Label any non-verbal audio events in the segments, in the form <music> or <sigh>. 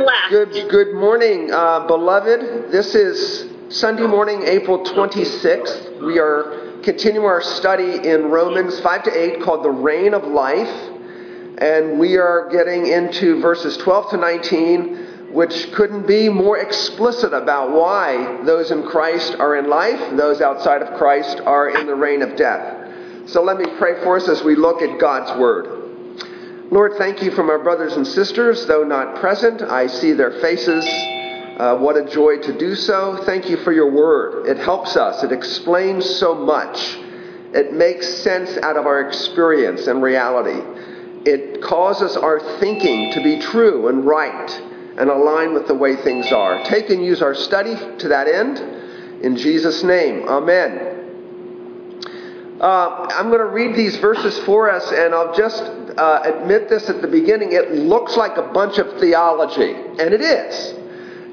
left. Good, good morning, uh, beloved. This is Sunday morning, April 26th. We are continuing our study in Romans 5 to 8 called The Reign of Life. And we are getting into verses 12 to 19, which couldn't be more explicit about why those in Christ are in life, those outside of Christ are in the reign of death. So let me pray for us as we look at God's Word. Lord, thank you for my brothers and sisters. Though not present, I see their faces. Uh, what a joy to do so. Thank you for your word. It helps us, it explains so much. It makes sense out of our experience and reality. It causes our thinking to be true and right and align with the way things are. Take and use our study to that end. In Jesus' name, amen. Uh, I'm going to read these verses for us, and I'll just uh, admit this at the beginning. It looks like a bunch of theology, and it is.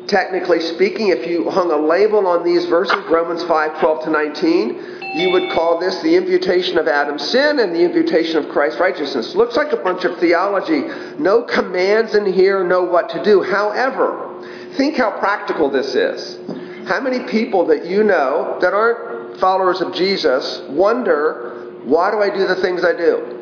Technically speaking, if you hung a label on these verses, Romans 5 12 to 19, you would call this the imputation of Adam's sin and the imputation of Christ's righteousness. Looks like a bunch of theology. No commands in here, know what to do. However, think how practical this is. How many people that you know that aren't followers of Jesus wonder, why do I do the things I do?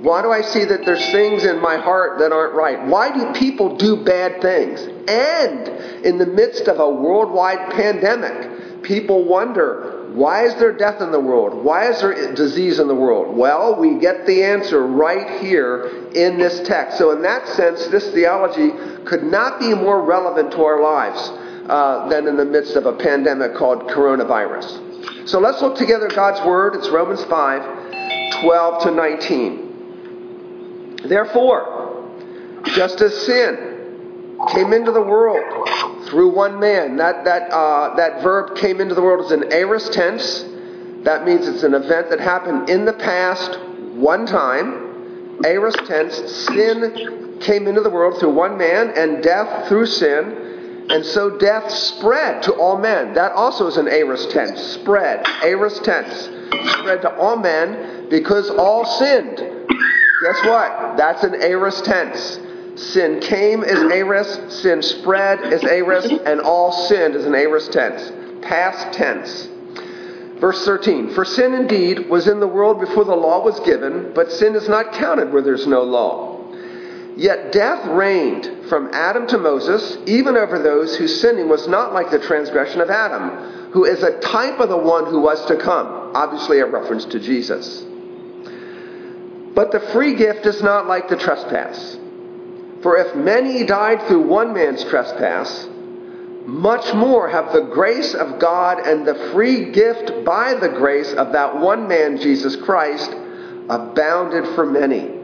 Why do I see that there's things in my heart that aren't right? Why do people do bad things? And in the midst of a worldwide pandemic, people wonder, why is there death in the world? Why is there disease in the world? Well, we get the answer right here in this text. So, in that sense, this theology could not be more relevant to our lives uh, than in the midst of a pandemic called coronavirus. So let's look together at God's Word. It's Romans 5 12 to 19. Therefore, just as sin came into the world through one man, that, that, uh, that verb came into the world is an aorist tense. That means it's an event that happened in the past one time. Aorist tense, sin came into the world through one man, and death through sin. And so death spread to all men. That also is an aorist tense. Spread. Aorist tense. Spread to all men because all sinned. Guess what? That's an aorist tense. Sin came as aorist, sin spread as aorist, and all sinned is an aorist tense. Past tense. Verse 13 For sin indeed was in the world before the law was given, but sin is not counted where there's no law. Yet death reigned from Adam to Moses, even over those whose sinning was not like the transgression of Adam, who is a type of the one who was to come. Obviously, a reference to Jesus. But the free gift is not like the trespass. For if many died through one man's trespass, much more have the grace of God and the free gift by the grace of that one man, Jesus Christ, abounded for many.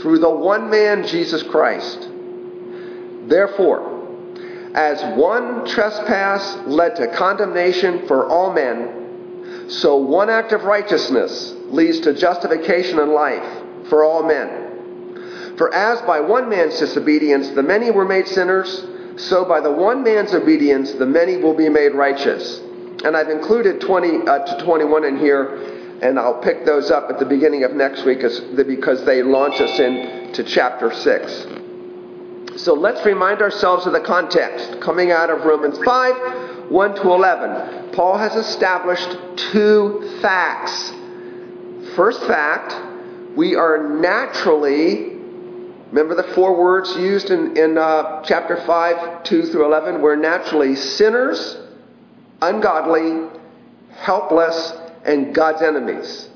through the one man, Jesus Christ. Therefore, as one trespass led to condemnation for all men, so one act of righteousness leads to justification and life for all men. For as by one man's disobedience the many were made sinners, so by the one man's obedience the many will be made righteous. And I've included 20 uh, to 21 in here and I'll pick those up at the beginning of next week because they launch us into chapter 6. So let's remind ourselves of the context. Coming out of Romans 5 1 to 11, Paul has established two facts. First fact, we are naturally, remember the four words used in, in uh, chapter 5, 2 through 11? We're naturally sinners, ungodly, helpless, and God's enemies.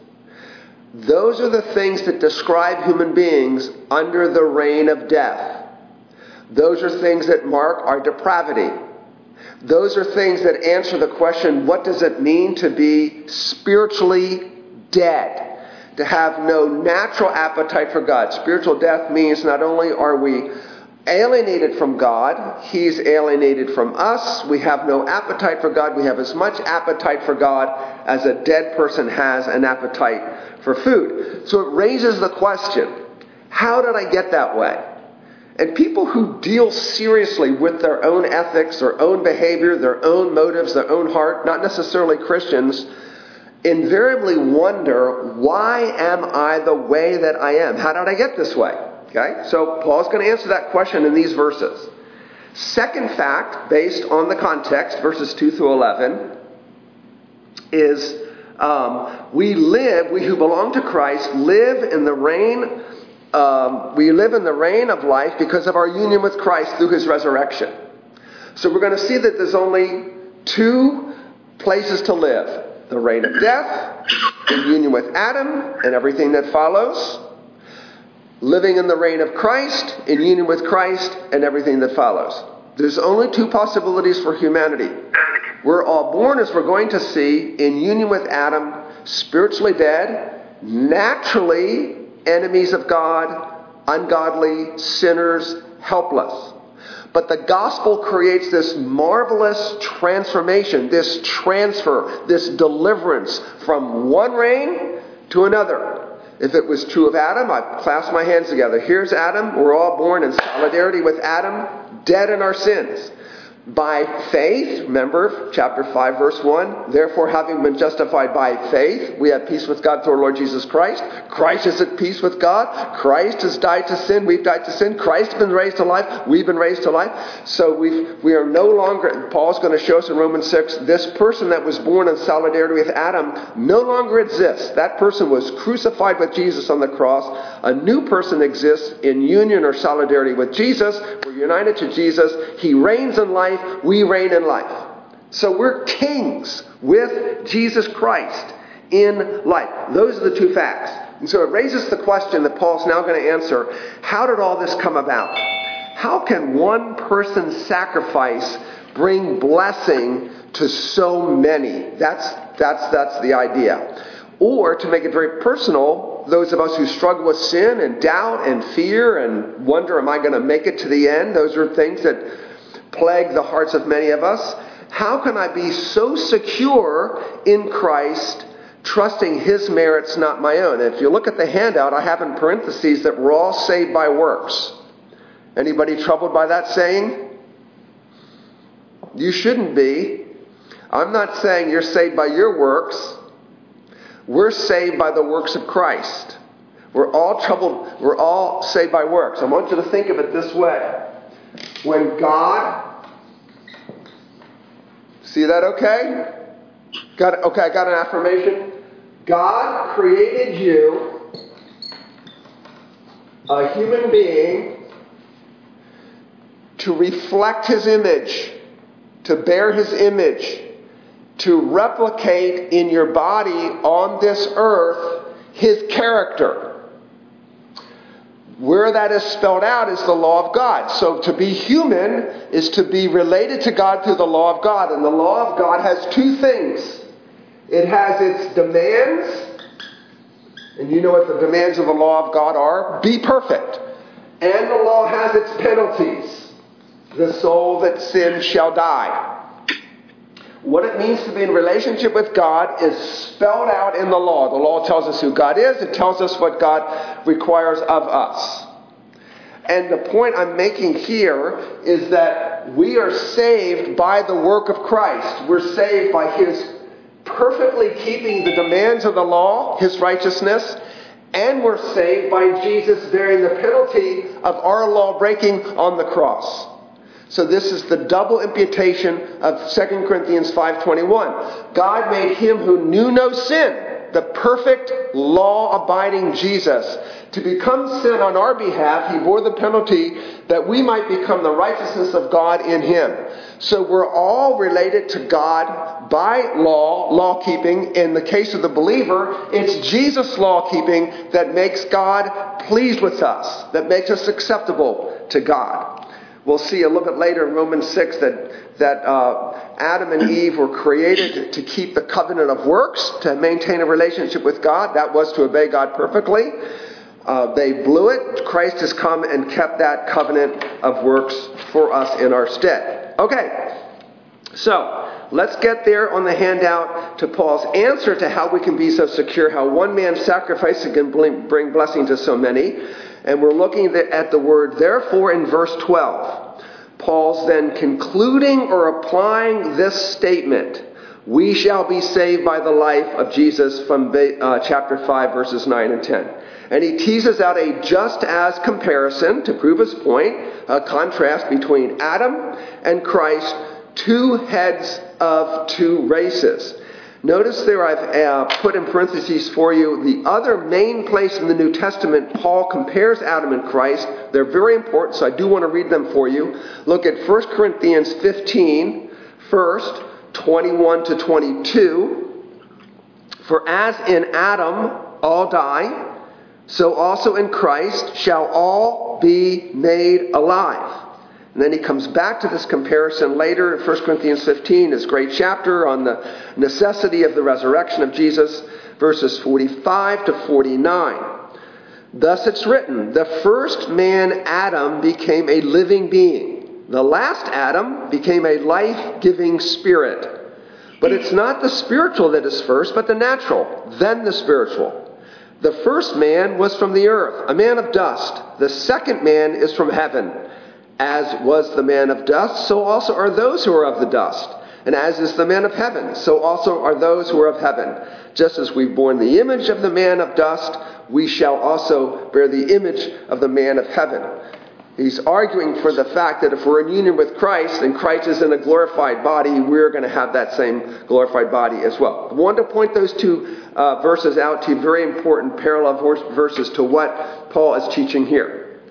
Those are the things that describe human beings under the reign of death. Those are things that mark our depravity. Those are things that answer the question what does it mean to be spiritually dead? To have no natural appetite for God. Spiritual death means not only are we alienated from God. He's alienated from us. We have no appetite for God. We have as much appetite for God as a dead person has an appetite for food. So it raises the question how did I get that way? And people who deal seriously with their own ethics, their own behavior, their own motives, their own heart, not necessarily Christians, invariably wonder, why am I the way that I am? How did I get this way? Okay? So Paul's going to answer that question in these verses. Second fact, based on the context, verses 2 through 11, is um, we live, we who belong to Christ, live in the reign, um, we live in the reign of life because of our union with Christ through his resurrection. So we're going to see that there's only two places to live the reign of death, in union with Adam and everything that follows, living in the reign of Christ, in union with Christ and everything that follows. There's only two possibilities for humanity. We're all born, as we're going to see, in union with Adam, spiritually dead, naturally enemies of God, ungodly, sinners, helpless. But the gospel creates this marvelous transformation, this transfer, this deliverance from one reign to another. If it was true of Adam, I clasp my hands together. Here's Adam. We're all born in solidarity with Adam, dead in our sins by faith, remember chapter 5, verse 1. Therefore, having been justified by faith, we have peace with God through our Lord Jesus Christ. Christ is at peace with God. Christ has died to sin. We've died to sin. Christ has been raised to life. We've been raised to life. So we've, we are no longer, Paul's going to show us in Romans 6, this person that was born in solidarity with Adam no longer exists. That person was crucified with Jesus on the cross. A new person exists in union or solidarity with Jesus. We're united to Jesus. He reigns in life we reign in life. So we're kings with Jesus Christ in life. Those are the two facts. And so it raises the question that Paul's now going to answer how did all this come about? How can one person's sacrifice bring blessing to so many? That's, that's, that's the idea. Or, to make it very personal, those of us who struggle with sin and doubt and fear and wonder, am I going to make it to the end? Those are things that plague the hearts of many of us. How can I be so secure in Christ, trusting His merits, not my own? And if you look at the handout, I have in parentheses that we're all saved by works. Anybody troubled by that saying? You shouldn't be. I'm not saying you're saved by your works. We're saved by the works of Christ. We're all troubled. We're all saved by works. I want you to think of it this way. When God, see that okay? Got it? Okay, I got an affirmation. God created you, a human being, to reflect his image, to bear his image, to replicate in your body on this earth his character. Where that is spelled out is the law of God. So to be human is to be related to God through the law of God. And the law of God has two things it has its demands, and you know what the demands of the law of God are be perfect. And the law has its penalties. The soul that sins shall die. What it means to be in relationship with God is spelled out in the law. The law tells us who God is, it tells us what God requires of us. And the point I'm making here is that we are saved by the work of Christ. We're saved by His perfectly keeping the demands of the law, His righteousness, and we're saved by Jesus bearing the penalty of our law breaking on the cross. So this is the double imputation of 2 Corinthians 5:21. God made him who knew no sin, the perfect law-abiding Jesus, to become sin on our behalf. He bore the penalty that we might become the righteousness of God in him. So we're all related to God by law, law keeping. In the case of the believer, it's Jesus' law keeping that makes God pleased with us, that makes us acceptable to God. We'll see a little bit later in Romans 6 that, that uh, Adam and Eve were created to keep the covenant of works, to maintain a relationship with God. That was to obey God perfectly. Uh, they blew it. Christ has come and kept that covenant of works for us in our stead. Okay, so let's get there on the handout to Paul's answer to how we can be so secure, how one man's sacrifice can bring blessing to so many. And we're looking at the word therefore in verse 12. Paul's then concluding or applying this statement we shall be saved by the life of Jesus from uh, chapter 5, verses 9 and 10. And he teases out a just as comparison to prove his point, a contrast between Adam and Christ, two heads of two races. Notice there I've uh, put in parentheses for you the other main place in the New Testament Paul compares Adam and Christ. They're very important, so I do want to read them for you. Look at 1 Corinthians 15 first, 21 to 22. For as in Adam all die, so also in Christ shall all be made alive. And then he comes back to this comparison later in 1 Corinthians 15, his great chapter on the necessity of the resurrection of Jesus, verses 45 to 49. Thus it's written, the first man, Adam, became a living being. The last Adam became a life giving spirit. But it's not the spiritual that is first, but the natural, then the spiritual. The first man was from the earth, a man of dust. The second man is from heaven. As was the man of dust, so also are those who are of the dust. And as is the man of heaven, so also are those who are of heaven. Just as we've borne the image of the man of dust, we shall also bear the image of the man of heaven. He's arguing for the fact that if we're in union with Christ and Christ is in a glorified body, we're going to have that same glorified body as well. I wanted to point those two uh, verses out to very important parallel verses to what Paul is teaching here.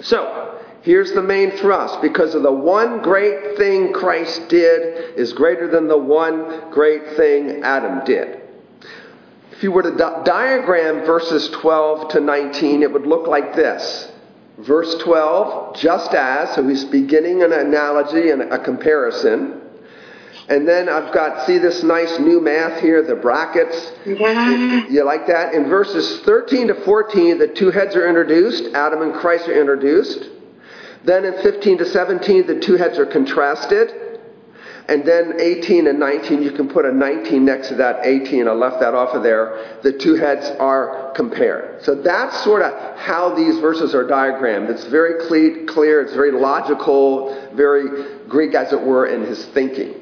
So, here's the main thrust. Because of the one great thing Christ did is greater than the one great thing Adam did. If you were to di- diagram verses 12 to 19, it would look like this. Verse 12, just as, so he's beginning an analogy and a comparison. And then I've got, see this nice new math here, the brackets? Yeah. You like that? In verses 13 to 14, the two heads are introduced. Adam and Christ are introduced. Then in 15 to 17, the two heads are contrasted. And then 18 and 19, you can put a 19 next to that 18. I left that off of there. The two heads are compared. So that's sort of how these verses are diagrammed. It's very clear, it's very logical, very Greek, as it were, in his thinking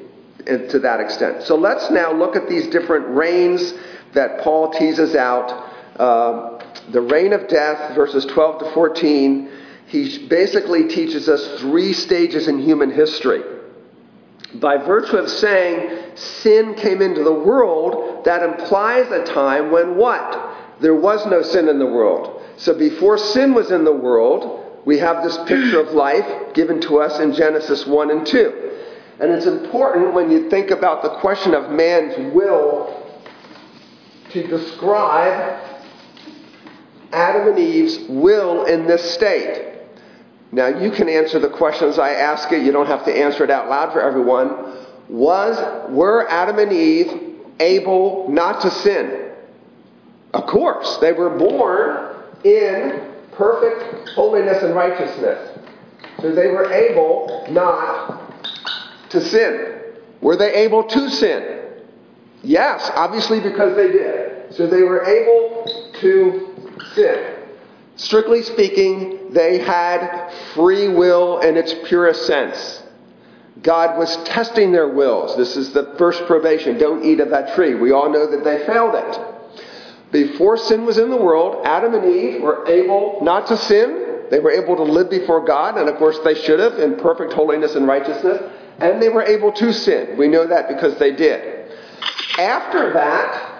to that extent. So let's now look at these different reigns that Paul teases out. Uh, the reign of death, verses 12 to 14, he basically teaches us three stages in human history by virtue of saying sin came into the world, that implies a time when what? There was no sin in the world. So before sin was in the world, we have this picture of life given to us in Genesis 1 and 2. And it's important when you think about the question of man's will to describe Adam and Eve's will in this state. Now, you can answer the questions I ask it. You don't have to answer it out loud for everyone. Was, were Adam and Eve able not to sin? Of course. They were born in perfect holiness and righteousness. So they were able not to sin. Were they able to sin? Yes, obviously because they did. So they were able to sin. Strictly speaking, they had free will in its purest sense. God was testing their wills. This is the first probation. Don't eat of that tree. We all know that they failed it. Before sin was in the world, Adam and Eve were able not to sin. They were able to live before God, and of course they should have in perfect holiness and righteousness. And they were able to sin. We know that because they did. After that,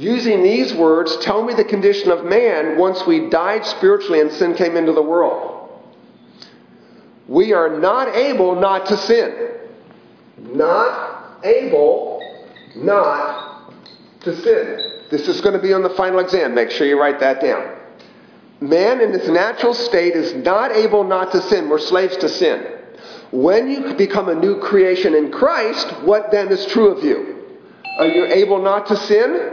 using these words, tell me the condition of man once we died spiritually and sin came into the world. We are not able not to sin. Not able not to sin. This is going to be on the final exam. Make sure you write that down. Man in his natural state is not able not to sin. We're slaves to sin. When you become a new creation in Christ, what then is true of you? Are you able not to sin?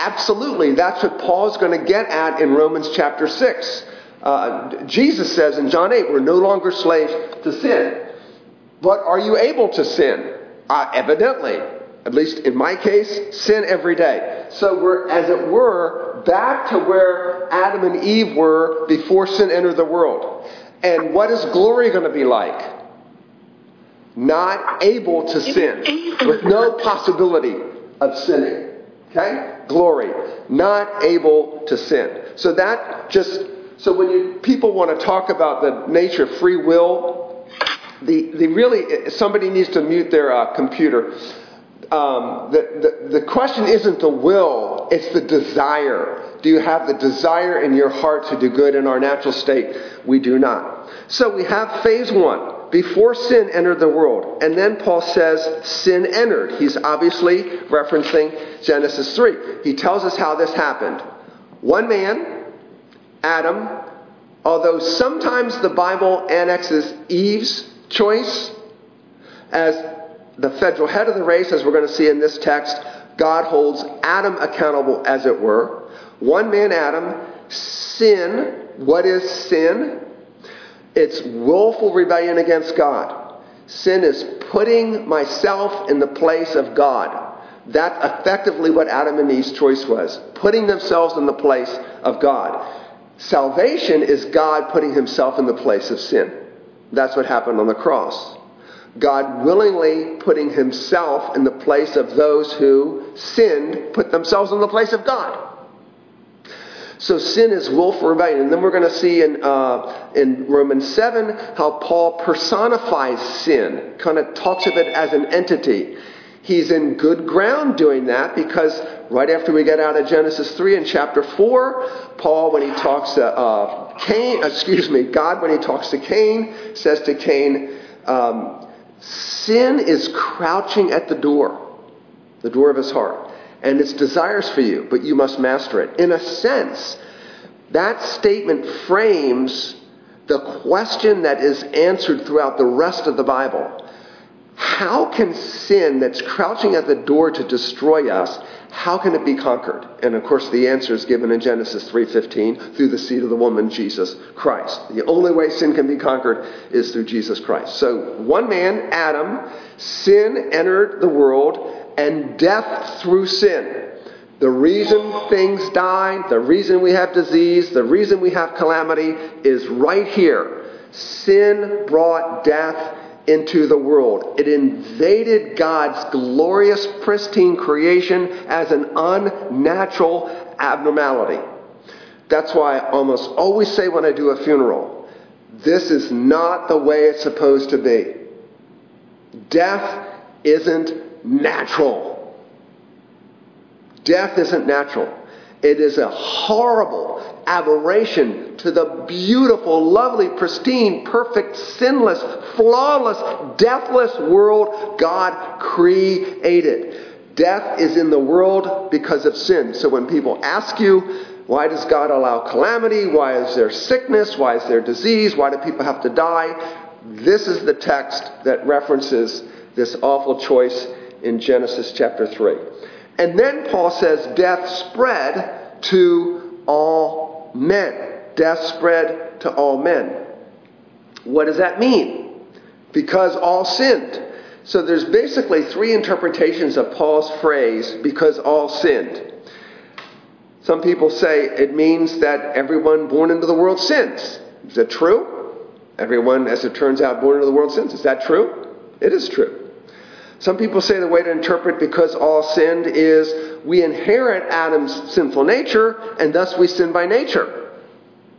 Absolutely. That's what Paul's going to get at in Romans chapter 6. Uh, Jesus says in John 8, we're no longer slaves to sin. But are you able to sin? Uh, evidently. At least in my case, sin every day. So we're, as it were, back to where Adam and Eve were before sin entered the world. And what is glory going to be like? Not able to sin, with no possibility of sinning. Okay? Glory. Not able to sin. So that just, so when you, people want to talk about the nature of free will, the, the really, somebody needs to mute their uh, computer. Um, the, the, the question isn't the will, it's the desire. Do you have the desire in your heart to do good in our natural state? We do not. So we have phase one before sin entered the world. And then Paul says sin entered. He's obviously referencing Genesis 3. He tells us how this happened. One man, Adam, although sometimes the Bible annexes Eve's choice as the federal head of the race, as we're going to see in this text, God holds Adam accountable, as it were. One man, Adam, sin. What is sin? It's willful rebellion against God. Sin is putting myself in the place of God. That's effectively what Adam and Eve's choice was putting themselves in the place of God. Salvation is God putting himself in the place of sin. That's what happened on the cross. God willingly putting himself in the place of those who sinned, put themselves in the place of God. So sin is willful rebellion. And then we're going to see in, uh, in Romans 7 how Paul personifies sin, kind of talks of it as an entity. He's in good ground doing that because right after we get out of Genesis 3 in chapter 4, Paul, when he talks to uh, Cain, excuse me, God, when he talks to Cain, says to Cain, um, sin is crouching at the door, the door of his heart and its desires for you, but you must master it. In a sense, that statement frames the question that is answered throughout the rest of the Bible. How can sin that's crouching at the door to destroy us, how can it be conquered? And of course the answer is given in Genesis 3:15 through the seed of the woman Jesus Christ. The only way sin can be conquered is through Jesus Christ. So one man, Adam, sin entered the world and death through sin. The reason things die, the reason we have disease, the reason we have calamity is right here. Sin brought death into the world. It invaded God's glorious, pristine creation as an unnatural abnormality. That's why I almost always say when I do a funeral, this is not the way it's supposed to be. Death isn't natural. Death isn't natural. It is a horrible aberration to the beautiful, lovely, pristine, perfect, sinless, flawless, deathless world God created. Death is in the world because of sin. So when people ask you, why does God allow calamity? Why is there sickness? Why is there disease? Why do people have to die? This is the text that references this awful choice in Genesis chapter 3. And then Paul says death spread to all men. Death spread to all men. What does that mean? Because all sinned. So there's basically three interpretations of Paul's phrase, because all sinned. Some people say it means that everyone born into the world sins. Is that true? Everyone, as it turns out, born into the world sins. Is that true? It is true. Some people say the way to interpret because all sinned is we inherit Adam's sinful nature and thus we sin by nature.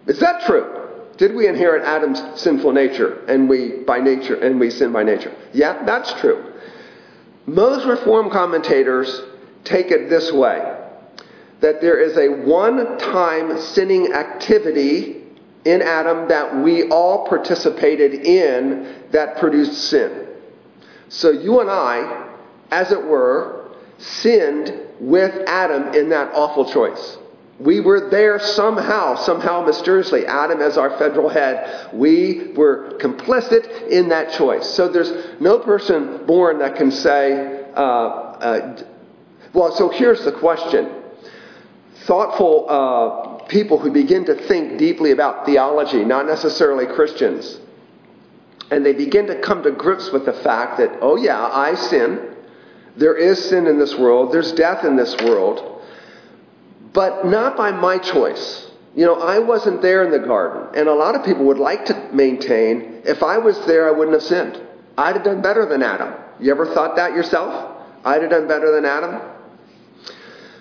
Is that true? Did we inherit Adam's sinful nature and we by nature and we sin by nature? Yeah, that's true. Most reform commentators take it this way that there is a one-time sinning activity in Adam that we all participated in that produced sin. So you and I, as it were, sinned with Adam in that awful choice. We were there somehow, somehow mysteriously. Adam, as our federal head, we were complicit in that choice. So there's no person born that can say, uh, uh, well, so here's the question thoughtful uh, people who begin to think deeply about theology, not necessarily Christians, and they begin to come to grips with the fact that, oh, yeah, I sin. There is sin in this world, there's death in this world, but not by my choice. You know, I wasn't there in the garden, and a lot of people would like to maintain if I was there, I wouldn't have sinned. I'd have done better than Adam. You ever thought that yourself? I'd have done better than Adam?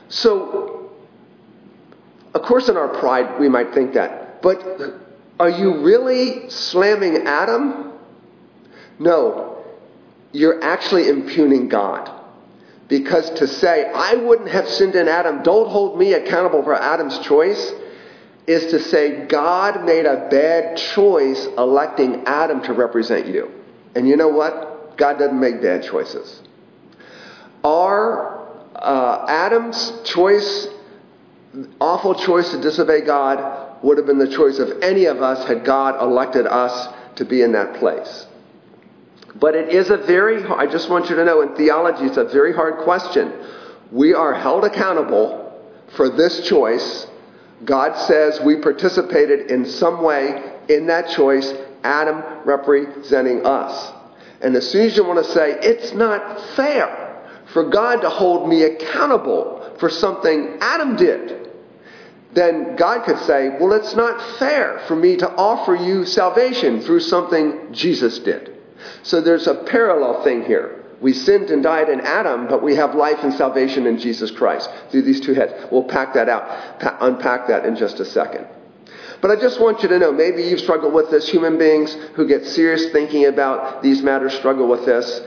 So, of course, in our pride, we might think that. But are you really slamming Adam? No. You're actually impugning God. Because to say, I wouldn't have sinned in Adam, don't hold me accountable for Adam's choice, is to say God made a bad choice electing Adam to represent you. And you know what? God doesn't make bad choices. Our uh, Adam's choice, awful choice to disobey God, would have been the choice of any of us had God elected us to be in that place. But it is a very, I just want you to know in theology, it's a very hard question. We are held accountable for this choice. God says we participated in some way in that choice, Adam representing us. And as soon as you want to say, it's not fair for God to hold me accountable for something Adam did, then God could say, well, it's not fair for me to offer you salvation through something Jesus did. So there's a parallel thing here. We sinned and died in Adam, but we have life and salvation in Jesus Christ through these two heads. We'll pack that out, unpack that in just a second. But I just want you to know maybe you've struggled with this. Human beings who get serious thinking about these matters struggle with this.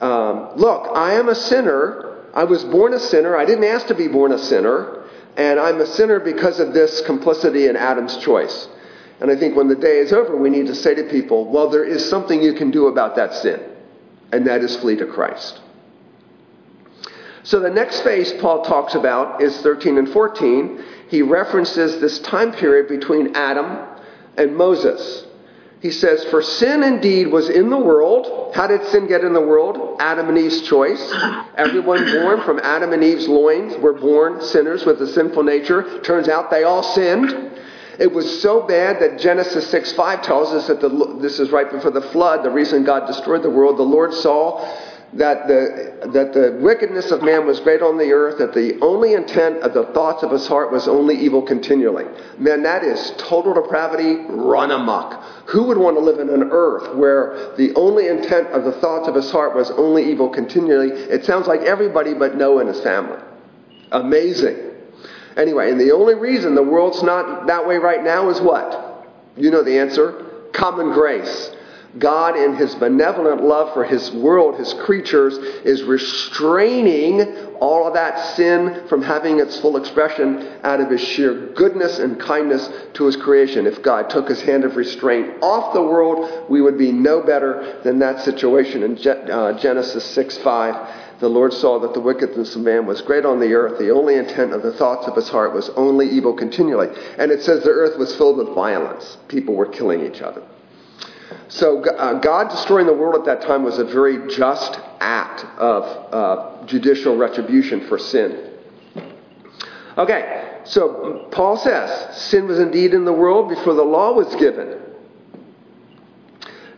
Um, look, I am a sinner. I was born a sinner. I didn't ask to be born a sinner. And I'm a sinner because of this complicity in Adam's choice. And I think when the day is over, we need to say to people, well, there is something you can do about that sin, and that is flee to Christ. So the next phase Paul talks about is 13 and 14. He references this time period between Adam and Moses. He says, For sin indeed was in the world. How did sin get in the world? Adam and Eve's choice. Everyone born from Adam and Eve's loins were born sinners with a sinful nature. Turns out they all sinned. It was so bad that Genesis 6 5 tells us that the, this is right before the flood, the reason God destroyed the world. The Lord saw that the, that the wickedness of man was great on the earth, that the only intent of the thoughts of his heart was only evil continually. Man, that is total depravity, run amok. Who would want to live in an earth where the only intent of the thoughts of his heart was only evil continually? It sounds like everybody but Noah and his family. Amazing. Anyway, and the only reason the world's not that way right now is what? You know the answer common grace. God, in his benevolent love for his world, his creatures, is restraining all of that sin from having its full expression out of his sheer goodness and kindness to his creation. If God took his hand of restraint off the world, we would be no better than that situation. In uh, Genesis 6 5, the Lord saw that the wickedness of man was great on the earth. The only intent of the thoughts of his heart was only evil continually. And it says the earth was filled with violence. People were killing each other. So uh, God destroying the world at that time was a very just act of uh, judicial retribution for sin. Okay, so Paul says sin was indeed in the world before the law was given.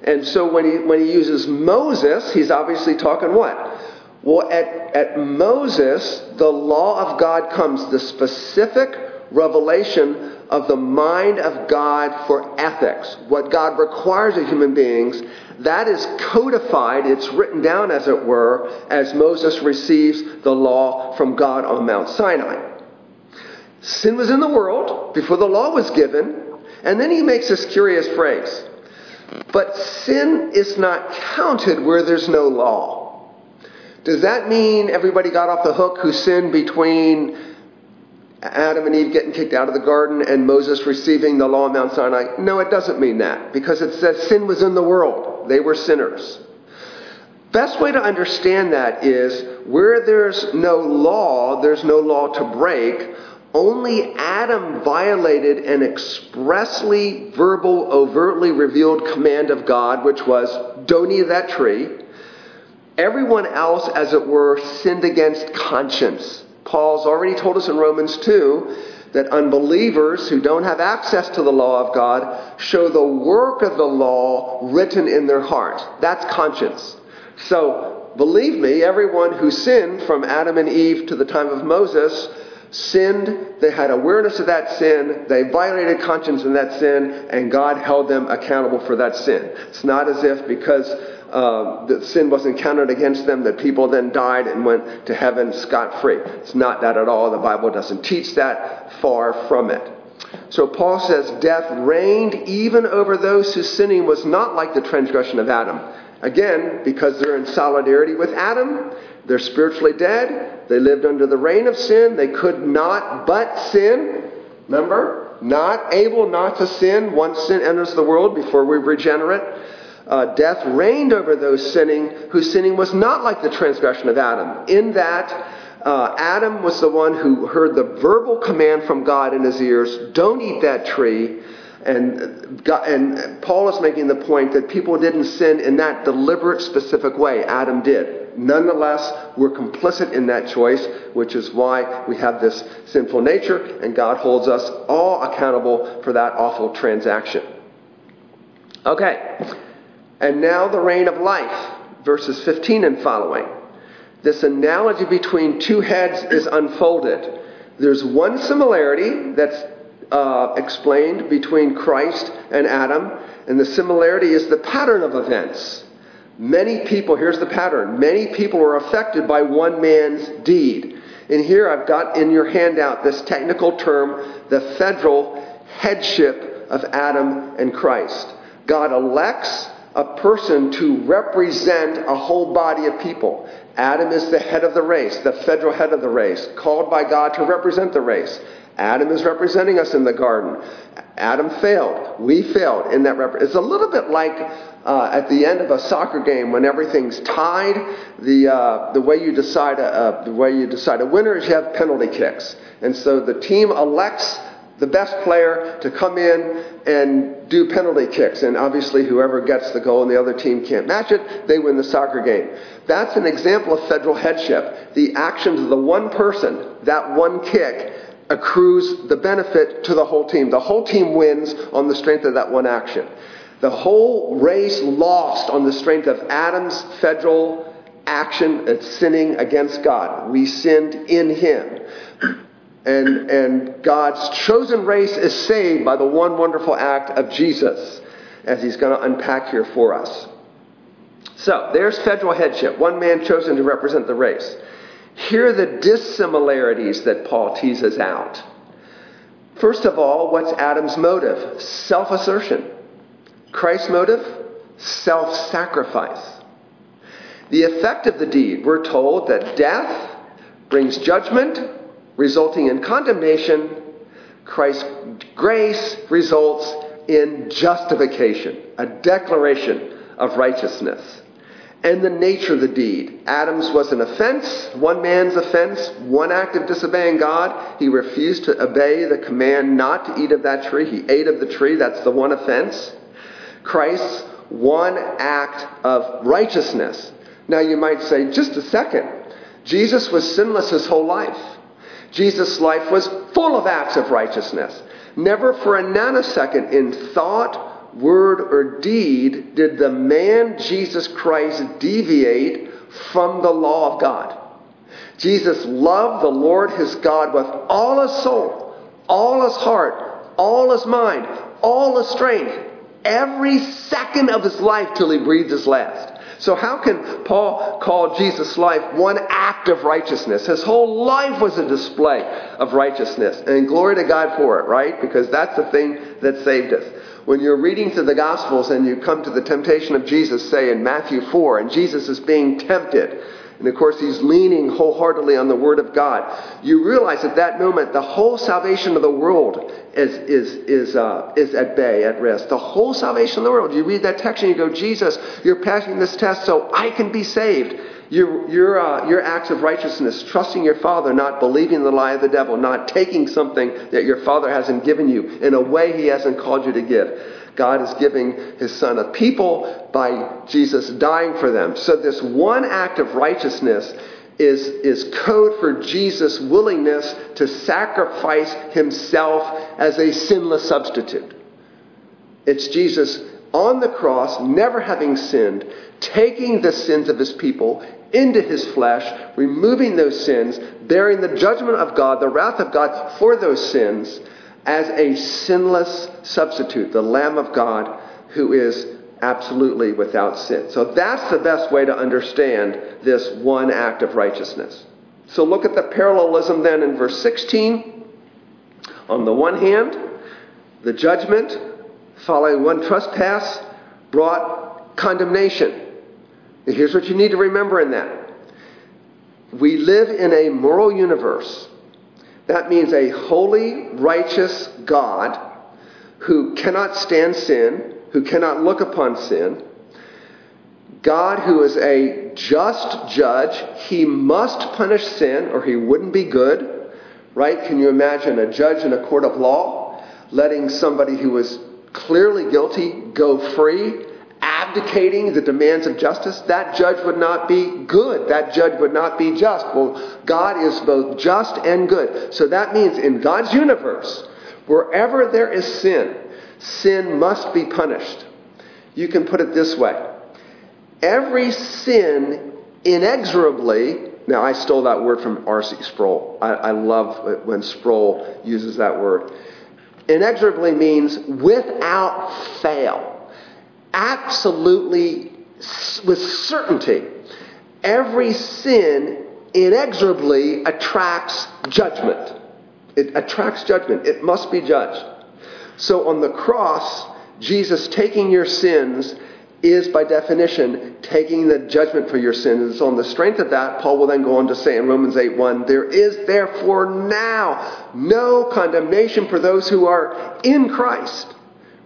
And so when he, when he uses Moses, he's obviously talking what? Well, at, at Moses, the law of God comes, the specific revelation of the mind of God for ethics, what God requires of human beings, that is codified, it's written down, as it were, as Moses receives the law from God on Mount Sinai. Sin was in the world before the law was given, and then he makes this curious phrase. But sin is not counted where there's no law. Does that mean everybody got off the hook who sinned between Adam and Eve getting kicked out of the garden and Moses receiving the law on Mount Sinai. No, it doesn't mean that because it says sin was in the world. They were sinners. Best way to understand that is where there's no law, there's no law to break. Only Adam violated an expressly verbal, overtly revealed command of God, which was, don't eat that tree. Everyone else, as it were, sinned against conscience. Paul's already told us in Romans 2 that unbelievers who don't have access to the law of God show the work of the law written in their heart. That's conscience. So, believe me, everyone who sinned from Adam and Eve to the time of Moses sinned, they had awareness of that sin, they violated conscience in that sin, and God held them accountable for that sin. It's not as if because uh, the sin wasn't counted against them that people then died and went to heaven scot free. It's not that at all. The Bible doesn't teach that, far from it. So Paul says, Death reigned even over those whose sinning was not like the transgression of Adam. Again, because they're in solidarity with Adam, they're spiritually dead. They lived under the reign of sin. They could not but sin. Remember? Not able not to sin once sin enters the world before we regenerate. Uh, death reigned over those sinning whose sinning was not like the transgression of Adam, in that uh, Adam was the one who heard the verbal command from God in his ears don't eat that tree. And, God, and Paul is making the point that people didn't sin in that deliberate, specific way. Adam did. Nonetheless, we're complicit in that choice, which is why we have this sinful nature, and God holds us all accountable for that awful transaction. Okay, and now the reign of life, verses 15 and following. This analogy between two heads is unfolded. There's one similarity that's uh, explained between Christ and Adam, and the similarity is the pattern of events. Many people, here's the pattern many people were affected by one man's deed. And here I've got in your handout this technical term, the federal headship of Adam and Christ. God elects a person to represent a whole body of people. Adam is the head of the race, the federal head of the race, called by God to represent the race. Adam is representing us in the garden. Adam failed. We failed in that. Rep- it's a little bit like uh, at the end of a soccer game when everything's tied. The uh, the way you decide a, uh, the way you decide a winner is you have penalty kicks, and so the team elects the best player to come in and do penalty kicks. And obviously, whoever gets the goal and the other team can't match it, they win the soccer game. That's an example of federal headship. The actions of the one person, that one kick, accrues the benefit to the whole team. The whole team wins on the strength of that one action. The whole race lost on the strength of Adam's federal action at sinning against God. We sinned in him. And, and God's chosen race is saved by the one wonderful act of Jesus, as he's going to unpack here for us. So, there's federal headship, one man chosen to represent the race. Here are the dissimilarities that Paul teases out. First of all, what's Adam's motive? Self assertion. Christ's motive? Self sacrifice. The effect of the deed, we're told that death brings judgment, resulting in condemnation. Christ's grace results in justification, a declaration of righteousness and the nature of the deed. Adam's was an offense, one man's offense, one act of disobeying God. He refused to obey the command not to eat of that tree. He ate of the tree. That's the one offense. Christ's one act of righteousness. Now you might say, just a second. Jesus was sinless his whole life. Jesus' life was full of acts of righteousness. Never for a nanosecond in thought word, or deed did the man Jesus Christ deviate from the law of God. Jesus loved the Lord his God with all his soul, all his heart, all his mind, all his strength, every second of his life till he breathed his last. So, how can Paul call Jesus' life one act of righteousness? His whole life was a display of righteousness. And glory to God for it, right? Because that's the thing that saved us when you're reading through the Gospels and you come to the temptation of Jesus, say in Matthew 4, and Jesus is being tempted, and of course he's leaning wholeheartedly on the Word of God, you realize at that moment the whole salvation of the world is, is, is, uh, is at bay, at risk. The whole salvation of the world. You read that text and you go, Jesus, you're passing this test so I can be saved. Your, your, uh, your acts of righteousness, trusting your Father, not believing the lie of the devil, not taking something that your Father hasn't given you in a way He hasn't called you to give. God is giving His Son a people by Jesus dying for them. So, this one act of righteousness is, is code for Jesus' willingness to sacrifice himself as a sinless substitute. It's Jesus on the cross, never having sinned, taking the sins of his people into his flesh, removing those sins, bearing the judgment of God, the wrath of God for those sins, as a sinless substitute, the Lamb of God who is absolutely without sin. So that's the best way to understand this one act of righteousness. So look at the parallelism then in verse 16. On the one hand, the judgment following one trespass brought condemnation. And here's what you need to remember in that. We live in a moral universe. That means a holy, righteous God who cannot stand sin, who cannot look upon sin. God, who is a just judge, he must punish sin or he wouldn't be good. Right? Can you imagine a judge in a court of law letting somebody who was clearly guilty go free, abdicating the demands of justice? That judge would not be good. That judge would not be just. Well, God is both just and good. So that means in God's universe, wherever there is sin, sin must be punished. You can put it this way every sin inexorably, now I stole that word from R.C. Sproul. I, I love when Sproul uses that word. Inexorably means without fail, absolutely, with certainty. Every sin inexorably attracts judgment. It attracts judgment. It must be judged. So on the cross, Jesus taking your sins is by definition taking the judgment for your sins. And so on the strength of that, Paul will then go on to say in Romans 8 1, there is therefore now no condemnation for those who are in Christ.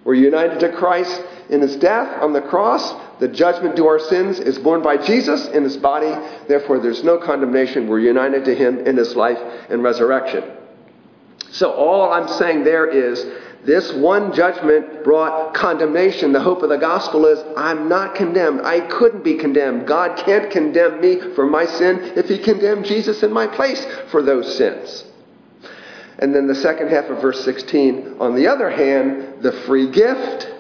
We're united to Christ in his death on the cross. The judgment to our sins is borne by Jesus in his body. Therefore, there's no condemnation. We're united to him in his life and resurrection. So all I'm saying there is this one judgment brought condemnation. The hope of the gospel is I'm not condemned. I couldn't be condemned. God can't condemn me for my sin if he condemned Jesus in my place for those sins. And then the second half of verse 16, on the other hand, the free gift,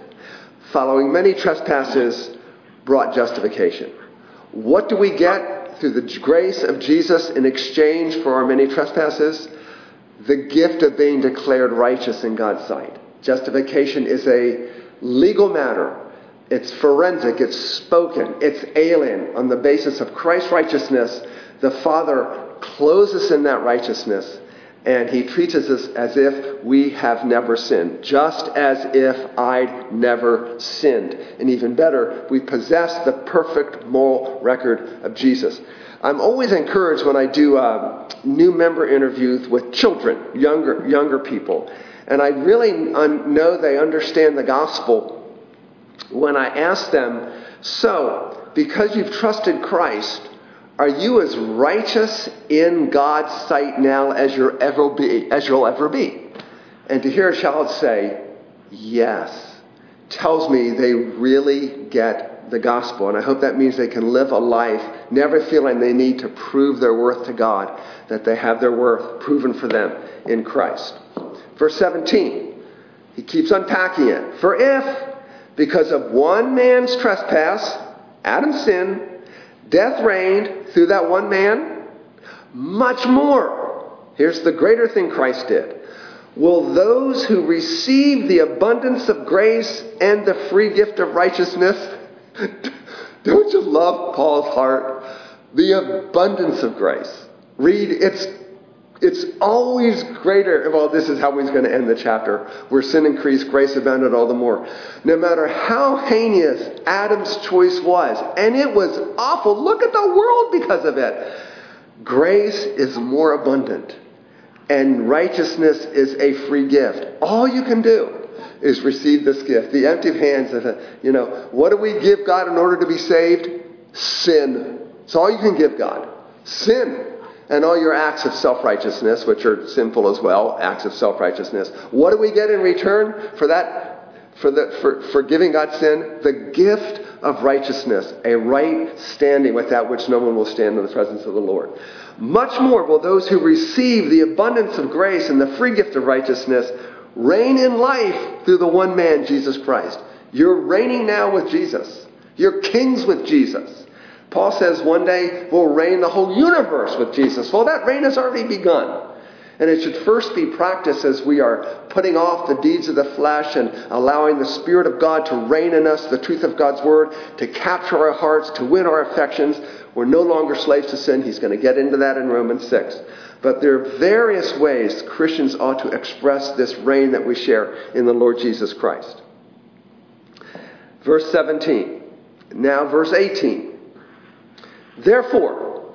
following many trespasses, brought justification. What do we get through the grace of Jesus in exchange for our many trespasses? the gift of being declared righteous in God's sight. Justification is a legal matter. It's forensic, it's spoken, it's alien. On the basis of Christ's righteousness, the Father clothes us in that righteousness, and He treats us as if we have never sinned, just as if I'd never sinned. And even better, we possess the perfect moral record of Jesus. I'm always encouraged when I do uh, new member interviews with children, younger, younger people. And I really un- know they understand the gospel when I ask them, So, because you've trusted Christ, are you as righteous in God's sight now as you'll ever be? As you'll ever be? And to hear a child say, Yes, tells me they really get the gospel. And I hope that means they can live a life never feeling they need to prove their worth to God, that they have their worth proven for them in Christ. Verse 17, he keeps unpacking it. For if, because of one man's trespass, Adam's sin, death reigned through that one man, much more. Here's the greater thing Christ did. Will those who receive the abundance of grace and the free gift of righteousness <laughs> Don't you love Paul's heart? The abundance of grace. Read, it's it's always greater. Well, this is how he's going to end the chapter. Where sin increased, grace abounded all the more. No matter how heinous Adam's choice was, and it was awful. Look at the world because of it. Grace is more abundant, and righteousness is a free gift. All you can do is receive this gift. The empty hands, of you know, what do we give God in order to be saved? Sin. It's all you can give God. Sin. And all your acts of self righteousness, which are sinful as well, acts of self righteousness. What do we get in return for that? For, the, for, for giving God sin? The gift of righteousness, a right standing without which no one will stand in the presence of the Lord. Much more will those who receive the abundance of grace and the free gift of righteousness reign in life through the one man, Jesus Christ. You're reigning now with Jesus. You're kings with Jesus. Paul says one day we'll reign the whole universe with Jesus. Well, that reign has already begun. And it should first be practiced as we are putting off the deeds of the flesh and allowing the Spirit of God to reign in us, the truth of God's Word, to capture our hearts, to win our affections. We're no longer slaves to sin. He's going to get into that in Romans 6. But there are various ways Christians ought to express this reign that we share in the Lord Jesus Christ. Verse 17. Now, verse 18. Therefore,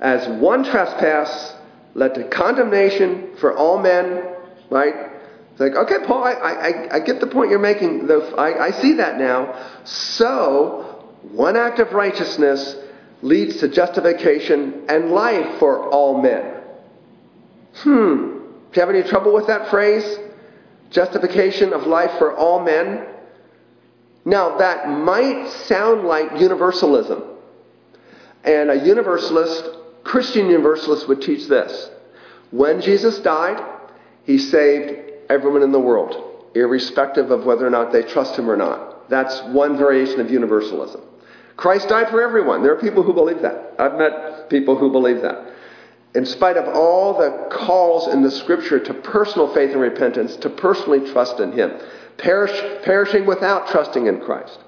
as one trespass led to condemnation for all men, right? It's like, okay, Paul, I, I, I get the point you're making. I, I see that now. So, one act of righteousness leads to justification and life for all men. Hmm. Do you have any trouble with that phrase? Justification of life for all men? Now, that might sound like universalism. And a universalist Christian universalist, would teach this. When Jesus died, he saved everyone in the world, irrespective of whether or not they trust him or not. That's one variation of universalism. Christ died for everyone. There are people who believe that. I've met people who believe that. In spite of all the calls in the scripture to personal faith and repentance, to personally trust in him, perish, perishing without trusting in Christ.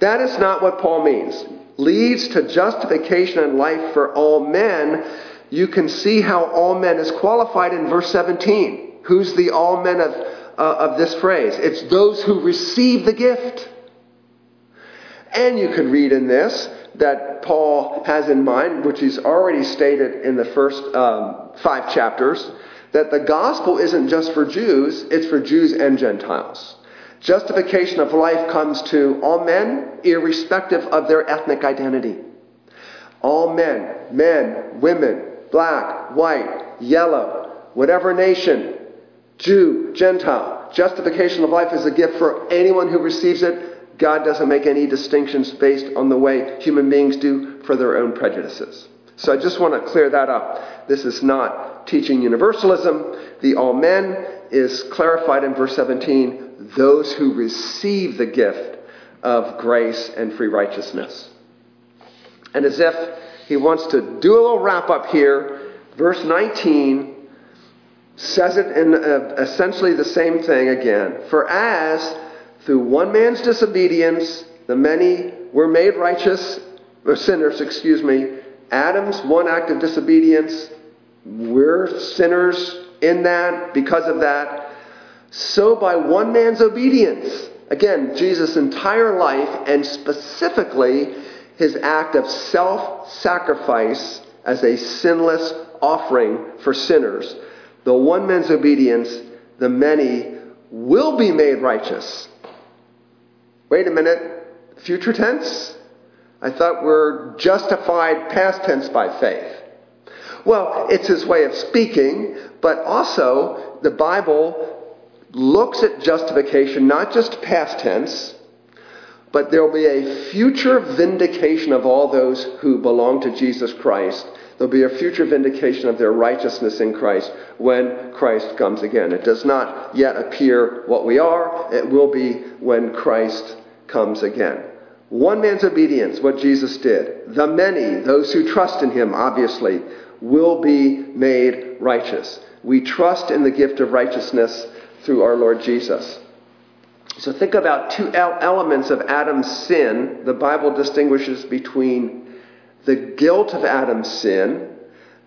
That is not what Paul means leads to justification and life for all men, you can see how all men is qualified in verse 17. Who's the all men of, uh, of this phrase? It's those who receive the gift. And you can read in this that Paul has in mind, which he's already stated in the first um, five chapters, that the gospel isn't just for Jews, it's for Jews and Gentiles. Justification of life comes to all men, irrespective of their ethnic identity. All men, men, women, black, white, yellow, whatever nation, Jew, Gentile. Justification of life is a gift for anyone who receives it. God doesn't make any distinctions based on the way human beings do for their own prejudices. So I just want to clear that up. This is not teaching universalism. The all men is clarified in verse 17 those who receive the gift of grace and free righteousness. And as if he wants to do a little wrap up here, verse 19 says it in uh, essentially the same thing again. For as through one man's disobedience the many were made righteous, or sinners, excuse me, Adam's one act of disobedience, we're sinners in that because of that so by one man's obedience, again, Jesus' entire life, and specifically his act of self sacrifice as a sinless offering for sinners, the one man's obedience, the many will be made righteous. Wait a minute, future tense? I thought we're justified past tense by faith. Well, it's his way of speaking, but also the Bible looks at justification not just past tense, but there will be a future vindication of all those who belong to Jesus Christ. There'll be a future vindication of their righteousness in Christ when Christ comes again. It does not yet appear what we are, it will be when Christ comes again. One man's obedience, what Jesus did. The many, those who trust in him, obviously, will be made righteous. We trust in the gift of righteousness through our Lord Jesus. So think about two elements of Adam's sin. The Bible distinguishes between the guilt of Adam's sin.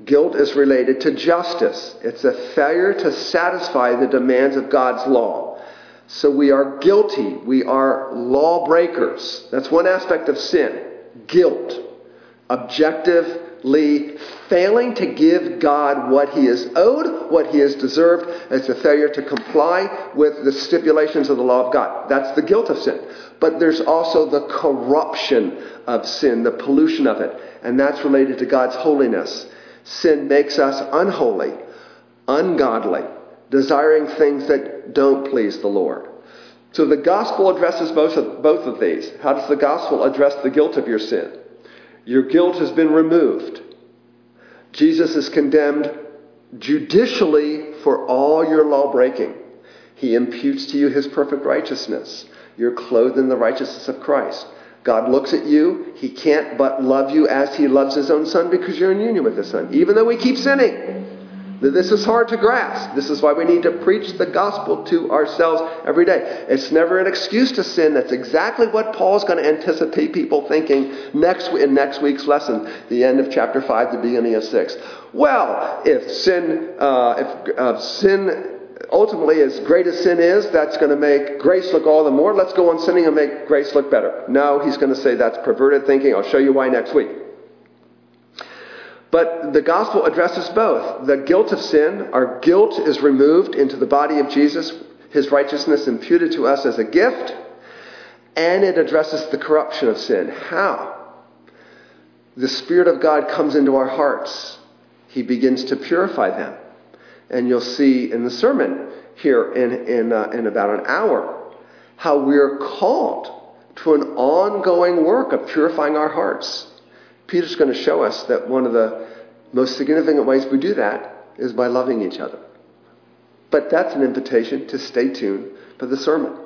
Guilt is related to justice. It's a failure to satisfy the demands of God's law. So we are guilty. We are lawbreakers. That's one aspect of sin. Guilt. Objective failing to give God what he is owed, what he has deserved. It's a failure to comply with the stipulations of the law of God. That's the guilt of sin. But there's also the corruption of sin, the pollution of it, and that's related to God's holiness. Sin makes us unholy, ungodly, desiring things that don't please the Lord. So the gospel addresses both of, both of these. How does the gospel address the guilt of your sin? Your guilt has been removed. Jesus is condemned judicially for all your law breaking. He imputes to you his perfect righteousness. You're clothed in the righteousness of Christ. God looks at you. He can't but love you as he loves his own son because you're in union with his son, even though we keep sinning. This is hard to grasp. This is why we need to preach the gospel to ourselves every day. It's never an excuse to sin. That's exactly what Paul's going to anticipate people thinking next in next week's lesson, the end of chapter five, the beginning of six. Well, if sin, uh, if uh, sin ultimately, as great as sin is, that's going to make grace look all the more. Let's go on sinning and make grace look better. No, he's going to say that's perverted thinking. I'll show you why next week. But the gospel addresses both. The guilt of sin, our guilt is removed into the body of Jesus, his righteousness imputed to us as a gift, and it addresses the corruption of sin. How? The Spirit of God comes into our hearts, he begins to purify them. And you'll see in the sermon here in, in, uh, in about an hour how we're called to an ongoing work of purifying our hearts Peter's going to show us that one of the most significant ways we do that is by loving each other. But that's an invitation to stay tuned for the sermon.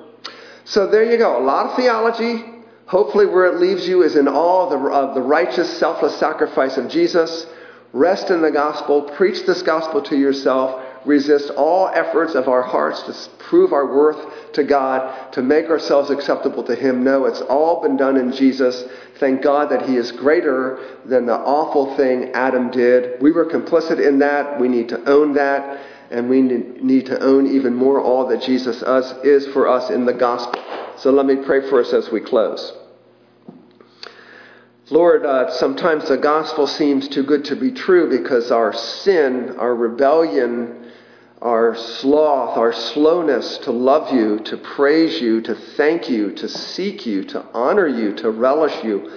So there you go. A lot of theology. Hopefully, where it leaves you is in awe of the, of the righteous, selfless sacrifice of Jesus. Rest in the gospel. Preach this gospel to yourself resist all efforts of our hearts to prove our worth to God, to make ourselves acceptable to Him. No, it's all been done in Jesus. Thank God that He is greater than the awful thing Adam did. We were complicit in that. We need to own that. And we need to own even more all that Jesus is for us in the gospel. So let me pray for us as we close. Lord, uh, sometimes the gospel seems too good to be true because our sin, our rebellion, our sloth, our slowness to love you, to praise you, to thank you, to seek you, to honor you, to relish you,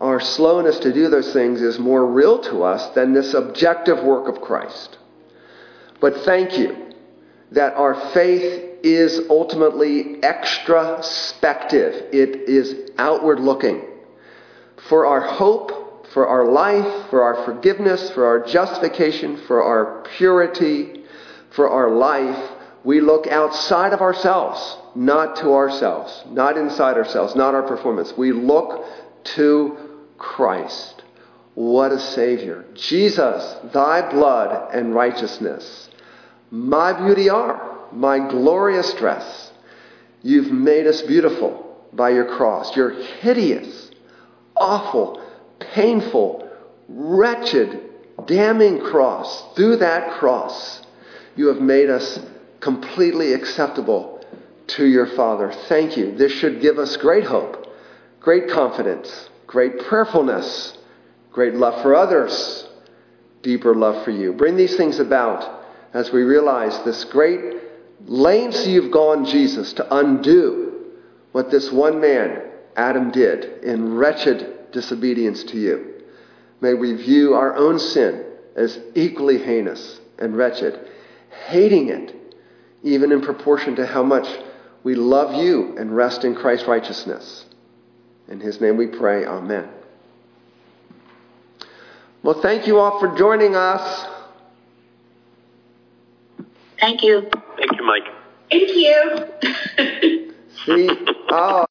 our slowness to do those things is more real to us than this objective work of Christ. But thank you that our faith is ultimately extraspective. It is outward looking. For our hope, for our life, for our forgiveness, for our justification, for our purity, for our life, we look outside of ourselves, not to ourselves, not inside ourselves, not our performance. We look to Christ. What a Savior. Jesus, thy blood and righteousness, my beauty are, my glorious dress. You've made us beautiful by your cross. Your hideous, awful, painful, wretched, damning cross. Through that cross, you have made us completely acceptable to your Father. Thank you. This should give us great hope, great confidence, great prayerfulness, great love for others, deeper love for you. Bring these things about as we realize this great lengths you've gone, Jesus, to undo what this one man, Adam, did in wretched disobedience to you. May we view our own sin as equally heinous and wretched hating it, even in proportion to how much we love you and rest in Christ's righteousness. In his name we pray, Amen. Well, thank you all for joining us. Thank you. Thank you, Mike. Thank you. See, oh.